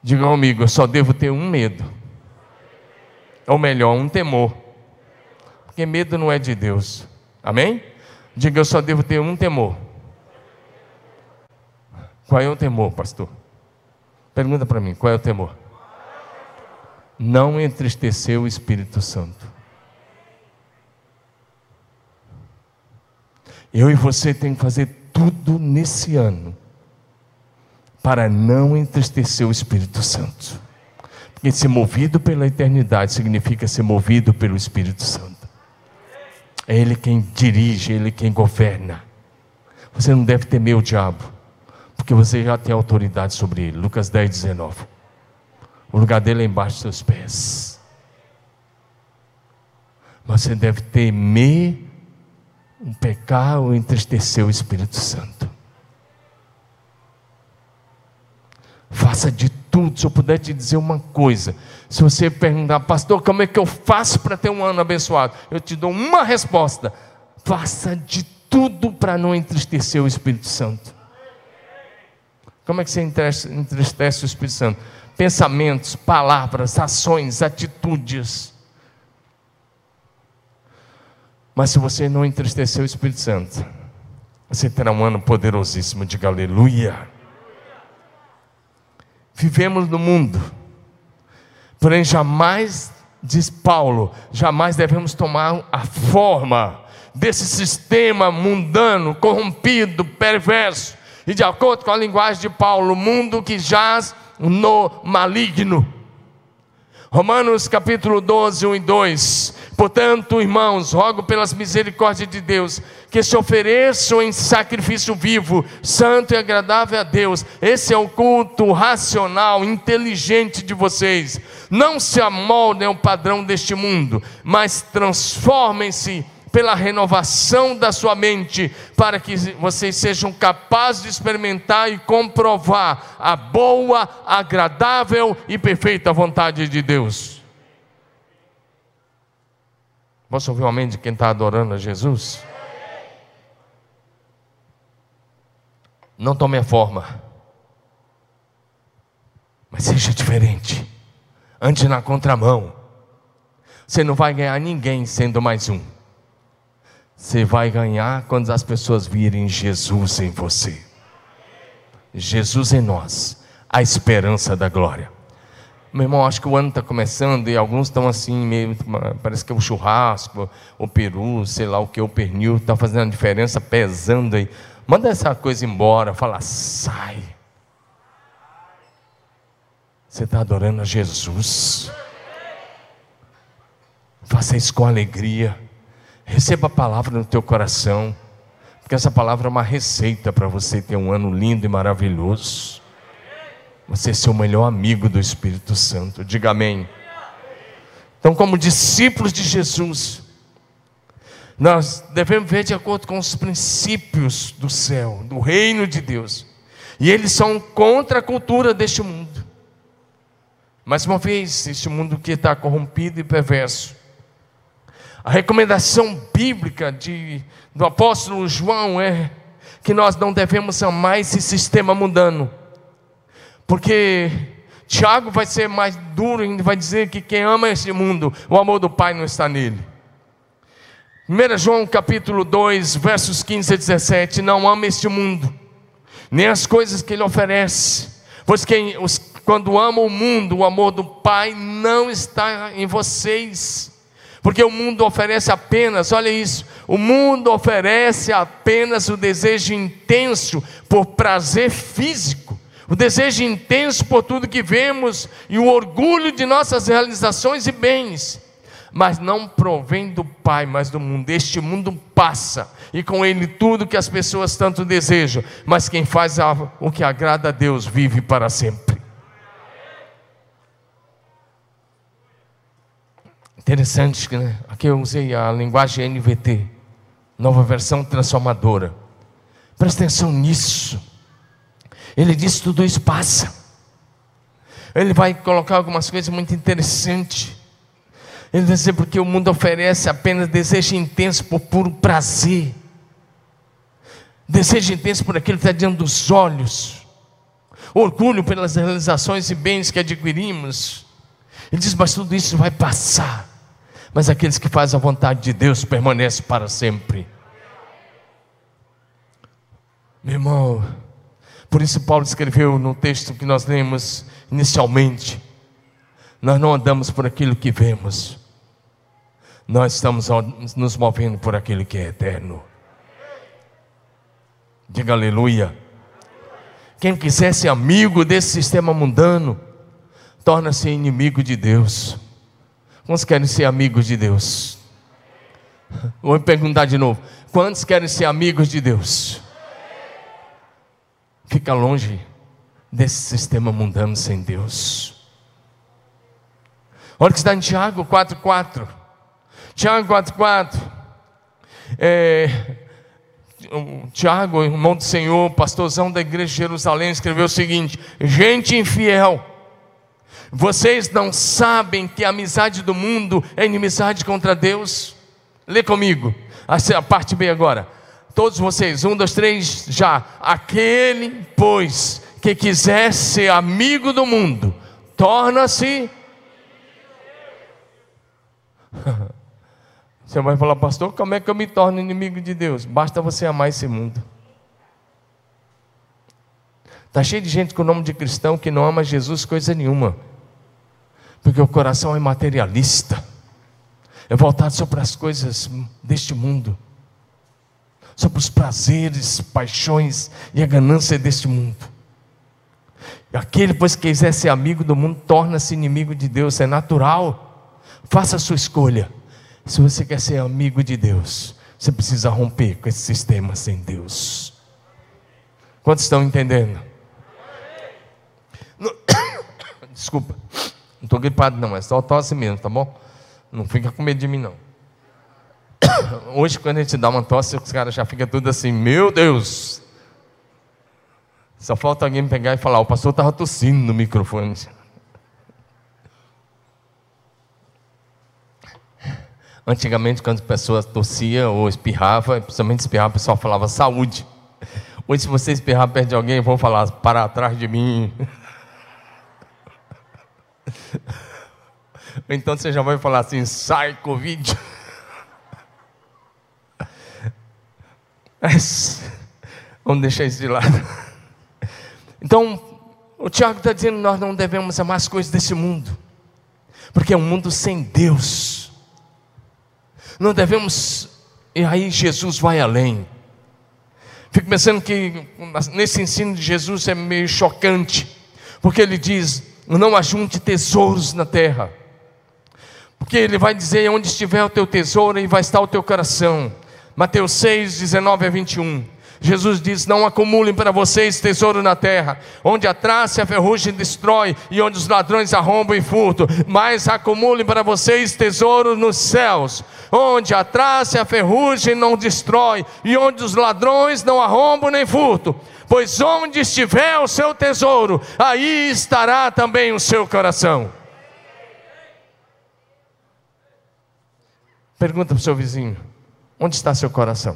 Diga comigo, eu só devo ter um medo. Ou melhor, um temor. Porque medo não é de Deus. Amém? Diga, eu só devo ter um temor. Qual é o temor, pastor? Pergunta para mim, qual é o temor? Não entristecer o Espírito Santo. Eu e você tem que fazer tudo nesse ano para não entristecer o Espírito Santo. Porque ser movido pela eternidade significa ser movido pelo Espírito Santo. É Ele quem dirige, é Ele quem governa. Você não deve temer o diabo porque você já tem autoridade sobre ele. Lucas 10, 19. O lugar dele é embaixo dos seus pés. Mas você deve temer um pecar ou entristecer o Espírito Santo. Faça de tudo. Se eu puder te dizer uma coisa, se você perguntar, pastor, como é que eu faço para ter um ano abençoado? Eu te dou uma resposta: faça de tudo para não entristecer o Espírito Santo. Como é que você entristece o Espírito Santo? Pensamentos, palavras, ações, atitudes. Mas se você não entristecer o Espírito Santo, você terá um ano poderosíssimo, diga aleluia. Vivemos no mundo, porém jamais, diz Paulo, jamais devemos tomar a forma desse sistema mundano, corrompido, perverso, e de acordo com a linguagem de Paulo, o mundo que jaz no maligno. Romanos capítulo 12, 1 e 2. Portanto, irmãos, rogo pelas misericórdias de Deus, que se ofereçam em sacrifício vivo, santo e agradável a Deus. Esse é o culto racional, inteligente de vocês. Não se amoldem ao padrão deste mundo, mas transformem-se pela renovação da sua mente, para que vocês sejam capazes de experimentar e comprovar a boa, agradável e perfeita vontade de Deus. Posso ouvir um amém de quem está adorando a Jesus? Não tome a forma, mas seja diferente. Ande na contramão. Você não vai ganhar ninguém sendo mais um. Você vai ganhar quando as pessoas virem Jesus em você. Jesus em nós, a esperança da glória. Meu irmão, acho que o ano está começando e alguns estão assim, meio, parece que é o churrasco, o peru, sei lá o que, o pernil, está fazendo a diferença, pesando aí. Manda essa coisa embora, fala, sai. Você está adorando a Jesus. Faça isso com alegria. Receba a palavra no teu coração, porque essa palavra é uma receita para você ter um ano lindo e maravilhoso. Você ser o melhor amigo do Espírito Santo. Diga amém. Então, como discípulos de Jesus, nós devemos ver de acordo com os princípios do céu, do reino de Deus. E eles são contra a cultura deste mundo. Mais uma vez, este mundo que está corrompido e perverso a recomendação bíblica de, do apóstolo João é que nós não devemos amar esse sistema mundano, porque Tiago vai ser mais duro e vai dizer que quem ama esse mundo, o amor do Pai não está nele. 1 João capítulo 2, versos 15 a 17: Não ama este mundo, nem as coisas que ele oferece, pois quem, os, quando ama o mundo, o amor do Pai não está em vocês. Porque o mundo oferece apenas, olha isso, o mundo oferece apenas o desejo intenso por prazer físico, o desejo intenso por tudo que vemos e o orgulho de nossas realizações e bens. Mas não provém do Pai, mas do mundo. Este mundo passa, e com ele tudo que as pessoas tanto desejam, mas quem faz o que agrada a Deus vive para sempre. Interessante né? aqui eu usei a linguagem NVT, nova versão transformadora. Presta atenção nisso. Ele diz: tudo isso passa. Ele vai colocar algumas coisas muito interessantes. Ele vai dizer porque o mundo oferece apenas desejo intenso por puro prazer. Desejo intenso por aquilo que está diante dos olhos. Orgulho pelas realizações e bens que adquirimos. Ele diz, mas tudo isso vai passar. Mas aqueles que fazem a vontade de Deus permanecem para sempre. Meu irmão, por isso Paulo escreveu no texto que nós lemos inicialmente: nós não andamos por aquilo que vemos, nós estamos nos movendo por aquilo que é eterno. Diga aleluia. Quem quiser ser amigo desse sistema mundano, torna-se inimigo de Deus. Quantos querem ser amigos de Deus? Vou perguntar de novo: quantos querem ser amigos de Deus? Fica longe desse sistema mundano sem Deus. Olha o que está em Tiago 4,4. Tiago 4,4. É, Tiago, irmão do Senhor, pastorzão da igreja de Jerusalém, escreveu o seguinte: Gente infiel, vocês não sabem que a amizade do mundo é inimizade contra Deus? Lê comigo, a parte B agora. Todos vocês, um, dois, três, já. Aquele, pois, que quiser ser amigo do mundo, torna-se. Você vai falar, pastor, como é que eu me torno inimigo de Deus? Basta você amar esse mundo. Está cheio de gente com o nome de cristão que não ama Jesus coisa nenhuma. Porque o coração é materialista. É voltado só para as coisas deste mundo. Só para os prazeres, paixões e a ganância deste mundo. Aquele, pois, que quiser ser amigo do mundo, torna-se inimigo de Deus. É natural. Faça a sua escolha. Se você quer ser amigo de Deus, você precisa romper com esse sistema sem Deus. Quantos estão entendendo? Desculpa, não estou gripado não, é só tosse mesmo, tá bom? Não fica com medo de mim não. Hoje quando a gente dá uma tosse, os caras já ficam tudo assim, meu Deus. Só falta alguém pegar e falar, o pastor estava tossindo no microfone. Antigamente, quando as pessoas tossiam ou espirravam, principalmente espirrava, o pessoal falava saúde. Hoje, se você espirrar perto de alguém, vão falar para trás de mim. então você já vai falar assim: sai, Covid. Mas, vamos deixar isso de lado. Então, o Tiago está dizendo: nós não devemos amar as coisas desse mundo, porque é um mundo sem Deus. Não devemos, e aí Jesus vai além. Fico pensando que nesse ensino de Jesus é meio chocante, porque ele diz: não ajunte tesouros na terra, porque ele vai dizer: onde estiver o teu tesouro, aí vai estar o teu coração. Mateus 6, 19 a 21. Jesus diz: Não acumulem para vocês tesouro na terra, onde a traça e a ferrugem destrói, e onde os ladrões arrombam e furtam, mas acumulem para vocês tesouro nos céus, onde a traça e a ferrugem não destrói, e onde os ladrões não arrombam nem furtam. Pois onde estiver o seu tesouro, aí estará também o seu coração. Pergunta para o seu vizinho: onde está seu coração?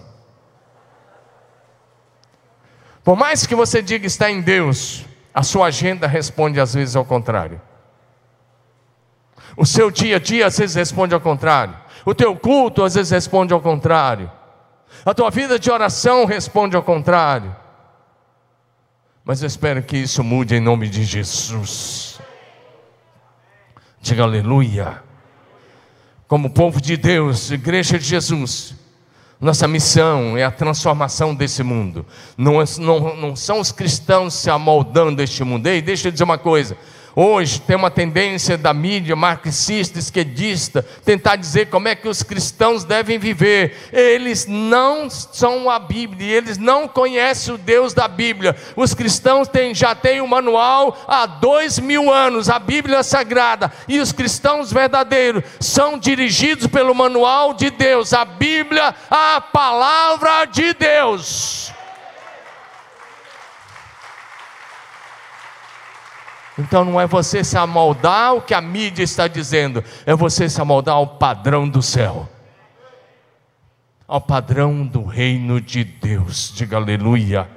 Por mais que você diga está em Deus, a sua agenda responde às vezes ao contrário. O seu dia a dia às vezes responde ao contrário. O teu culto às vezes responde ao contrário. A tua vida de oração responde ao contrário. Mas eu espero que isso mude em nome de Jesus. Diga aleluia. Como povo de Deus, igreja de Jesus, nossa missão é a transformação desse mundo. Não, é, não, não são os cristãos se amoldando este mundo. Ei, deixa eu dizer uma coisa. Hoje tem uma tendência da mídia marxista, esquerdista, tentar dizer como é que os cristãos devem viver. Eles não são a Bíblia, eles não conhecem o Deus da Bíblia. Os cristãos têm, já têm o um manual há dois mil anos, a Bíblia Sagrada, e os cristãos verdadeiros são dirigidos pelo manual de Deus, a Bíblia, a palavra de Deus. Então não é você se amoldar o que a mídia está dizendo, é você se amoldar ao padrão do céu, ao padrão do reino de Deus. Diga aleluia.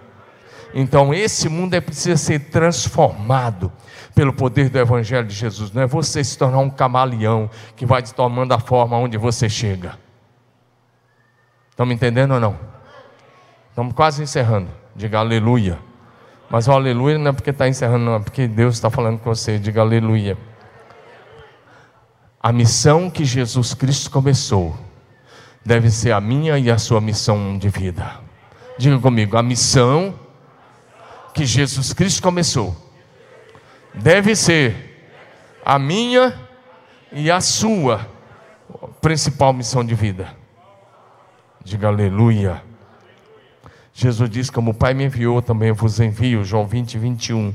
Então esse mundo é preciso ser transformado pelo poder do Evangelho de Jesus. Não é você se tornar um camaleão que vai te tomando a forma onde você chega. Estão me entendendo ou não? Estamos quase encerrando. Diga aleluia. Mas o aleluia não é porque está encerrando, não, é porque Deus está falando com você. Diga aleluia. A missão que Jesus Cristo começou deve ser a minha e a sua missão de vida. Diga comigo, a missão que Jesus Cristo começou deve ser a minha e a sua principal missão de vida. Diga aleluia. Jesus diz: Como o Pai me enviou, também eu vos envio. João 20, 21.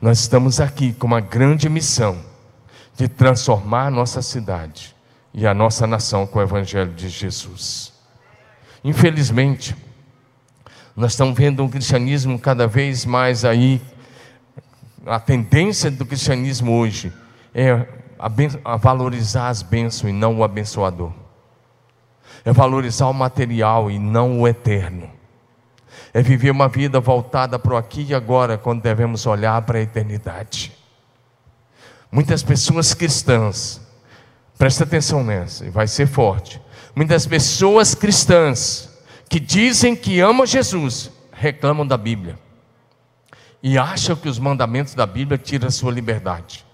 Nós estamos aqui com uma grande missão de transformar a nossa cidade e a nossa nação com o Evangelho de Jesus. Infelizmente, nós estamos vendo um cristianismo cada vez mais aí. A tendência do cristianismo hoje é a valorizar as bênçãos e não o abençoador. É valorizar o material e não o eterno é viver uma vida voltada para o aqui e agora, quando devemos olhar para a eternidade. Muitas pessoas cristãs, presta atenção nessa, vai ser forte. Muitas pessoas cristãs que dizem que amam Jesus, reclamam da Bíblia e acham que os mandamentos da Bíblia tiram a sua liberdade,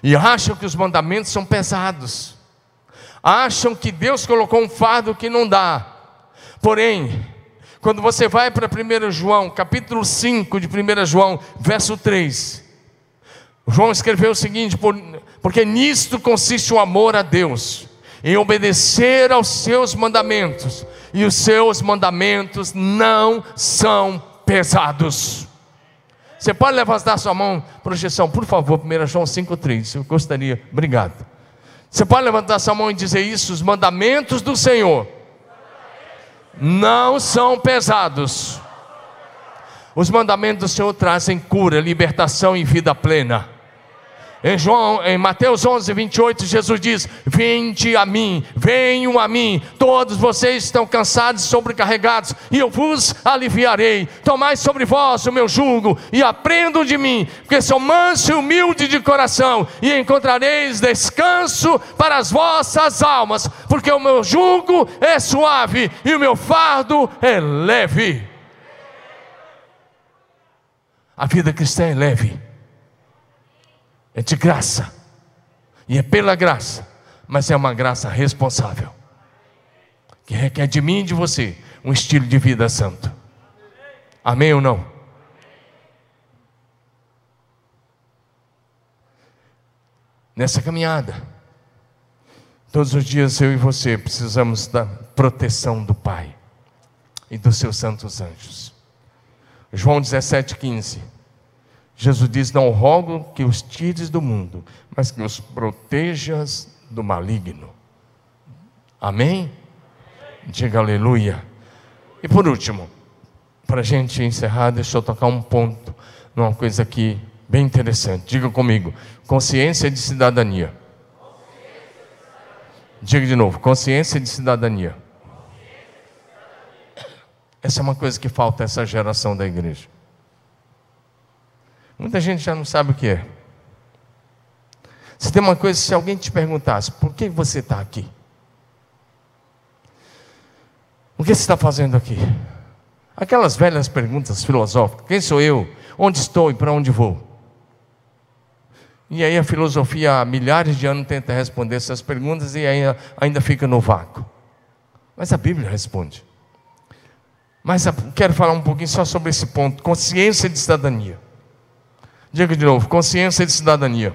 e acham que os mandamentos são pesados, acham que Deus colocou um fardo que não dá, porém, quando você vai para 1 João, capítulo 5 de 1 João, verso 3, João escreveu o seguinte: porque nisto consiste o amor a Deus, em obedecer aos seus mandamentos, e os seus mandamentos não são pesados. Você pode levantar sua mão, projeção, por favor, 1 João 5,3. Eu gostaria, obrigado. Você pode levantar sua mão e dizer isso: os mandamentos do Senhor não são pesados. Os mandamentos do Senhor trazem cura, libertação e vida plena. Em, João, em Mateus 11, 28, Jesus diz: Vinde a mim, venham a mim, todos vocês estão cansados e sobrecarregados, e eu vos aliviarei. Tomai sobre vós o meu jugo e aprendam de mim, porque sou manso e humilde de coração, e encontrareis descanso para as vossas almas, porque o meu jugo é suave e o meu fardo é leve. A vida cristã é leve é de graça, e é pela graça, mas é uma graça responsável, que requer de mim e de você um estilo de vida santo. Amém ou não? Nessa caminhada, todos os dias eu e você precisamos da proteção do Pai e dos seus santos anjos. João 17,15 Jesus diz: Não rogo que os tires do mundo, mas que os protejas do maligno. Amém? Diga aleluia. E por último, para a gente encerrar, deixa eu tocar um ponto, numa coisa aqui bem interessante. Diga comigo: consciência de cidadania. Diga de novo: consciência de cidadania. Essa é uma coisa que falta a essa geração da igreja. Muita gente já não sabe o que é. Se tem uma coisa, se alguém te perguntasse, por que você está aqui? O que você está fazendo aqui? Aquelas velhas perguntas filosóficas: quem sou eu? Onde estou e para onde vou? E aí a filosofia há milhares de anos tenta responder essas perguntas e ainda, ainda fica no vácuo. Mas a Bíblia responde. Mas quero falar um pouquinho só sobre esse ponto: consciência de cidadania. Diga de novo: consciência de cidadania.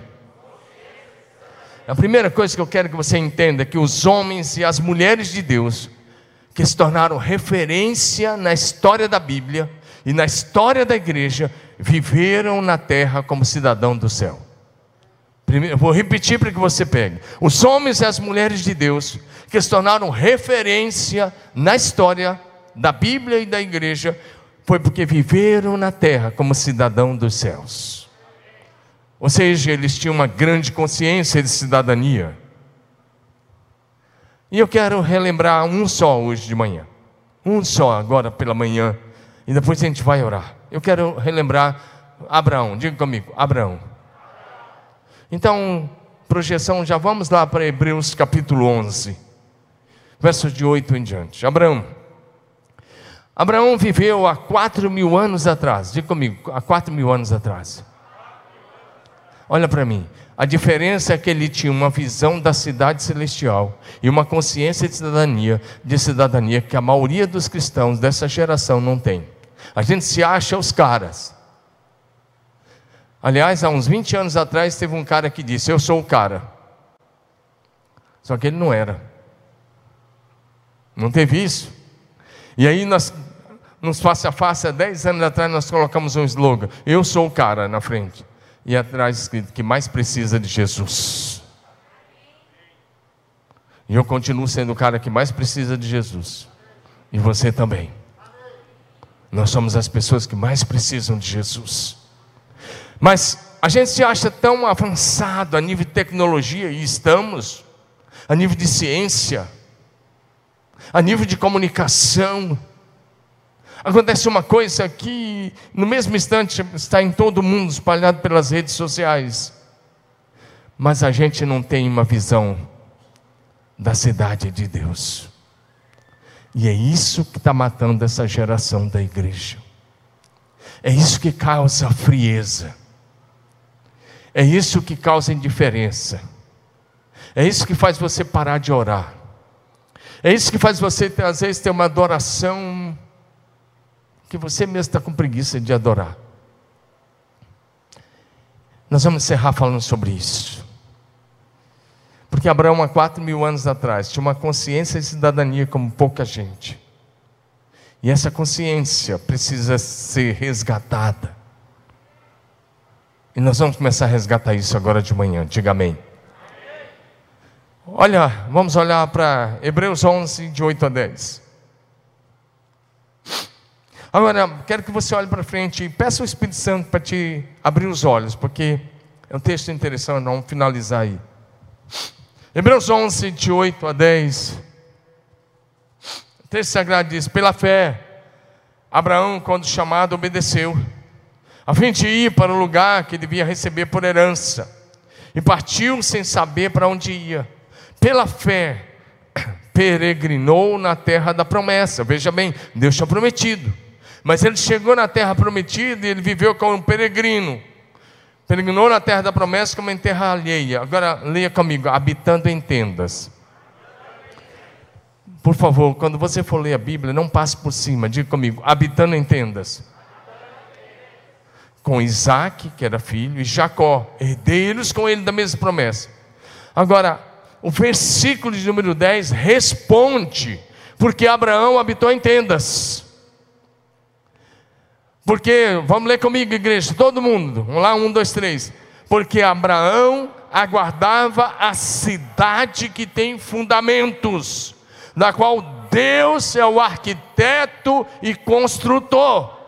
A primeira coisa que eu quero que você entenda é que os homens e as mulheres de Deus, que se tornaram referência na história da Bíblia e na história da igreja, viveram na terra como cidadão do céu. Primeiro, vou repetir para que você pegue. Os homens e as mulheres de Deus, que se tornaram referência na história da Bíblia e da igreja, foi porque viveram na terra como cidadão dos céus. Ou seja, eles tinham uma grande consciência de cidadania. E eu quero relembrar um só hoje de manhã. Um só agora pela manhã. E depois a gente vai orar. Eu quero relembrar Abraão. Diga comigo, Abraão. Então, projeção, já vamos lá para Hebreus capítulo 11, versos de 8 em diante. Abraão. Abraão viveu há quatro mil anos atrás. Diga comigo, há quatro mil anos atrás. Olha para mim. A diferença é que ele tinha uma visão da cidade celestial e uma consciência de cidadania, de cidadania que a maioria dos cristãos dessa geração não tem. A gente se acha os caras. Aliás, há uns 20 anos atrás teve um cara que disse: "Eu sou o cara". Só que ele não era. Não teve isso. E aí nós nos face a face, há 10 anos atrás nós colocamos um slogan: "Eu sou o cara" na frente e atrás escrito que mais precisa de Jesus. E eu continuo sendo o cara que mais precisa de Jesus. E você também. Nós somos as pessoas que mais precisam de Jesus. Mas a gente se acha tão avançado a nível de tecnologia, e estamos, a nível de ciência, a nível de comunicação, Acontece uma coisa que, no mesmo instante, está em todo mundo, espalhado pelas redes sociais. Mas a gente não tem uma visão da cidade de Deus. E é isso que está matando essa geração da igreja. É isso que causa frieza. É isso que causa indiferença. É isso que faz você parar de orar. É isso que faz você, às vezes, ter uma adoração que você mesmo está com preguiça de adorar. Nós vamos encerrar falando sobre isso. Porque Abraão, há quatro mil anos atrás, tinha uma consciência de cidadania como pouca gente. E essa consciência precisa ser resgatada. E nós vamos começar a resgatar isso agora de manhã. Diga amém. Olha, vamos olhar para Hebreus 11, de 8 a 10. Agora, quero que você olhe para frente e peça ao Espírito Santo para te abrir os olhos, porque é um texto interessante, vamos finalizar aí. Hebreus 11, de 8 a 10. O texto sagrado diz: Pela fé, Abraão, quando chamado, obedeceu, a fim de ir para o lugar que devia receber por herança, e partiu sem saber para onde ia. Pela fé, peregrinou na terra da promessa. Veja bem, Deus tinha prometido. Mas ele chegou na terra prometida e ele viveu como um peregrino. Peregrinou na terra da promessa como em terra alheia. Agora leia comigo, habitando em tendas. Por favor, quando você for ler a Bíblia, não passe por cima, diga comigo, habitando em tendas. Com Isaac, que era filho, e Jacó, herdeiros com ele da mesma promessa. Agora, o versículo de número 10 responde, porque Abraão habitou em tendas. Porque, vamos ler comigo, igreja, todo mundo. Vamos lá, um, dois, três. Porque Abraão aguardava a cidade que tem fundamentos, da qual Deus é o arquiteto e construtor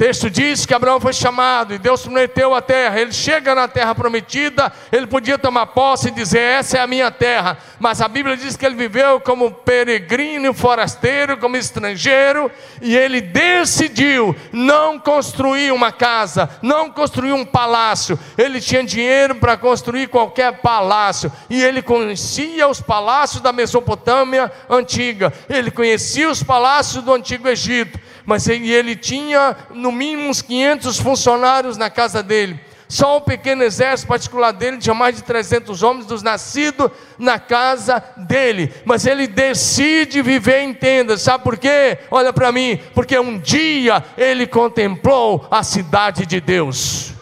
texto diz que Abraão foi chamado e Deus prometeu a terra. Ele chega na terra prometida, ele podia tomar posse e dizer: Essa é a minha terra. Mas a Bíblia diz que ele viveu como peregrino, forasteiro, como estrangeiro, e ele decidiu não construir uma casa, não construir um palácio. Ele tinha dinheiro para construir qualquer palácio, e ele conhecia os palácios da Mesopotâmia antiga, ele conhecia os palácios do antigo Egito mas ele tinha no mínimo uns 500 funcionários na casa dele. Só o pequeno exército particular dele tinha mais de 300 homens dos nascidos na casa dele. Mas ele decide viver em tendas. Sabe por quê? Olha para mim. Porque um dia ele contemplou a cidade de Deus.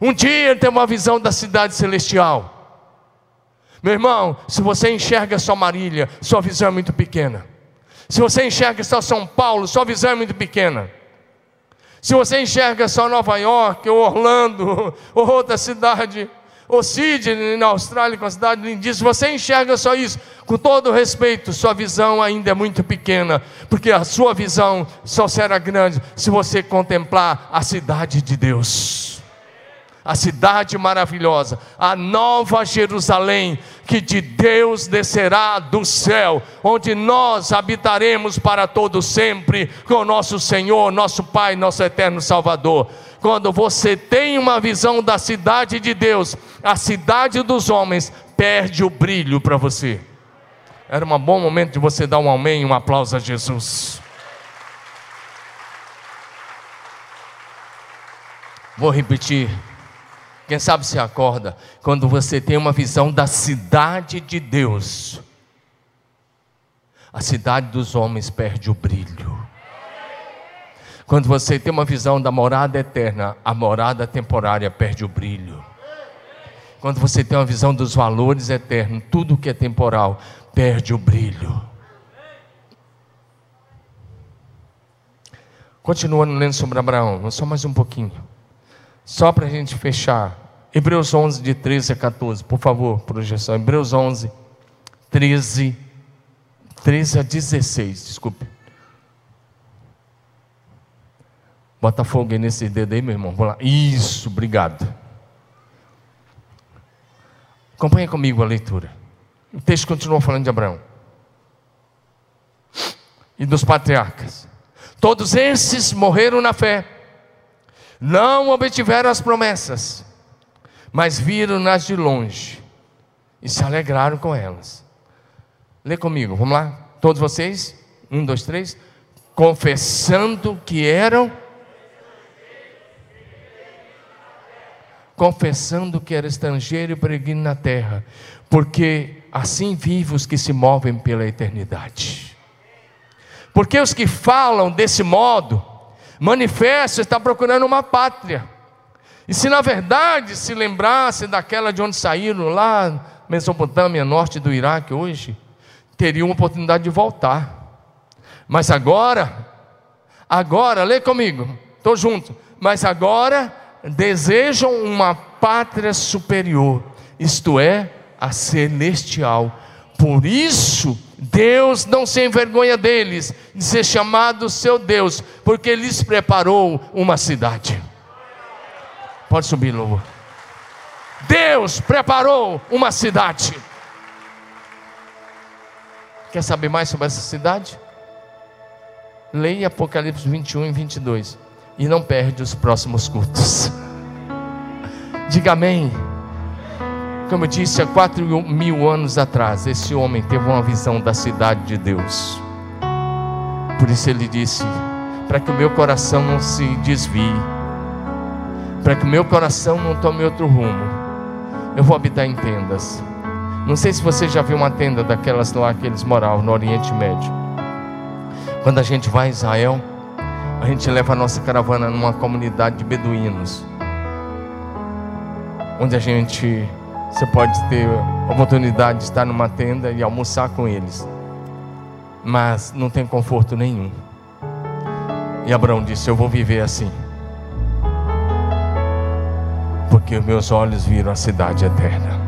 Um dia ele tem uma visão da cidade celestial. Meu irmão, se você enxerga só Marília, sua visão é muito pequena. Se você enxerga só São Paulo, sua visão é muito pequena. Se você enxerga só Nova York, ou Orlando, ou outra cidade, Ô Sidney, na Austrália, com a cidade lindíssima, você enxerga só isso. Com todo respeito, sua visão ainda é muito pequena, porque a sua visão só será grande se você contemplar a cidade de Deus a cidade maravilhosa, a nova Jerusalém, que de Deus descerá do céu, onde nós habitaremos para todo sempre com nosso Senhor, nosso Pai, nosso eterno Salvador. Quando você tem uma visão da cidade de Deus, a cidade dos homens perde o brilho para você. Era um bom momento de você dar um amém, um aplauso a Jesus. Vou repetir. Quem sabe se acorda quando você tem uma visão da cidade de Deus. A cidade dos homens perde o brilho. Quando você tem uma visão da morada eterna, a morada temporária perde o brilho. Quando você tem uma visão dos valores eternos, tudo que é temporal perde o brilho. Continuando lendo sobre Abraão, só mais um pouquinho. Só para a gente fechar. Hebreus 11, de 13 a 14. Por favor, projeção. Hebreus 11, 13, 13 a 16. Desculpe. Bota fogo nesse dedo aí, meu irmão. Vamos lá. Isso, obrigado. Acompanhe comigo a leitura. O texto continua falando de Abraão e dos patriarcas. Todos esses morreram na fé não obtiveram as promessas, mas viram-nas de longe e se alegraram com elas. Lê comigo, vamos lá? Todos vocês? Um, dois, três. Confessando que eram. Confessando que era estrangeiro e peregrino na terra, porque assim vivem os que se movem pela eternidade. Porque os que falam desse modo, manifesto está procurando uma pátria. E se na verdade se lembrasse daquela de onde saíram, lá, Mesopotâmia, norte do Iraque, hoje, teriam uma oportunidade de voltar. Mas agora, agora, lê comigo, estou junto. Mas agora desejam uma pátria superior, isto é, a celestial. Por isso, Deus não se envergonha deles de ser chamado seu Deus, porque lhes preparou uma cidade. Pode subir, louvor. Deus preparou uma cidade. Quer saber mais sobre essa cidade? Leia Apocalipse 21 e 22 e não perde os próximos cultos. Diga amém. Como eu disse, há quatro mil anos atrás, esse homem teve uma visão da cidade de Deus. Por isso ele disse: para que o meu coração não se desvie, para que o meu coração não tome outro rumo, eu vou habitar em tendas. Não sei se você já viu uma tenda daquelas lá que eles moravam no Oriente Médio. Quando a gente vai a Israel, a gente leva a nossa caravana numa comunidade de beduínos, onde a gente você pode ter a oportunidade de estar numa tenda e almoçar com eles, mas não tem conforto nenhum. E Abraão disse: Eu vou viver assim, porque os meus olhos viram a cidade eterna.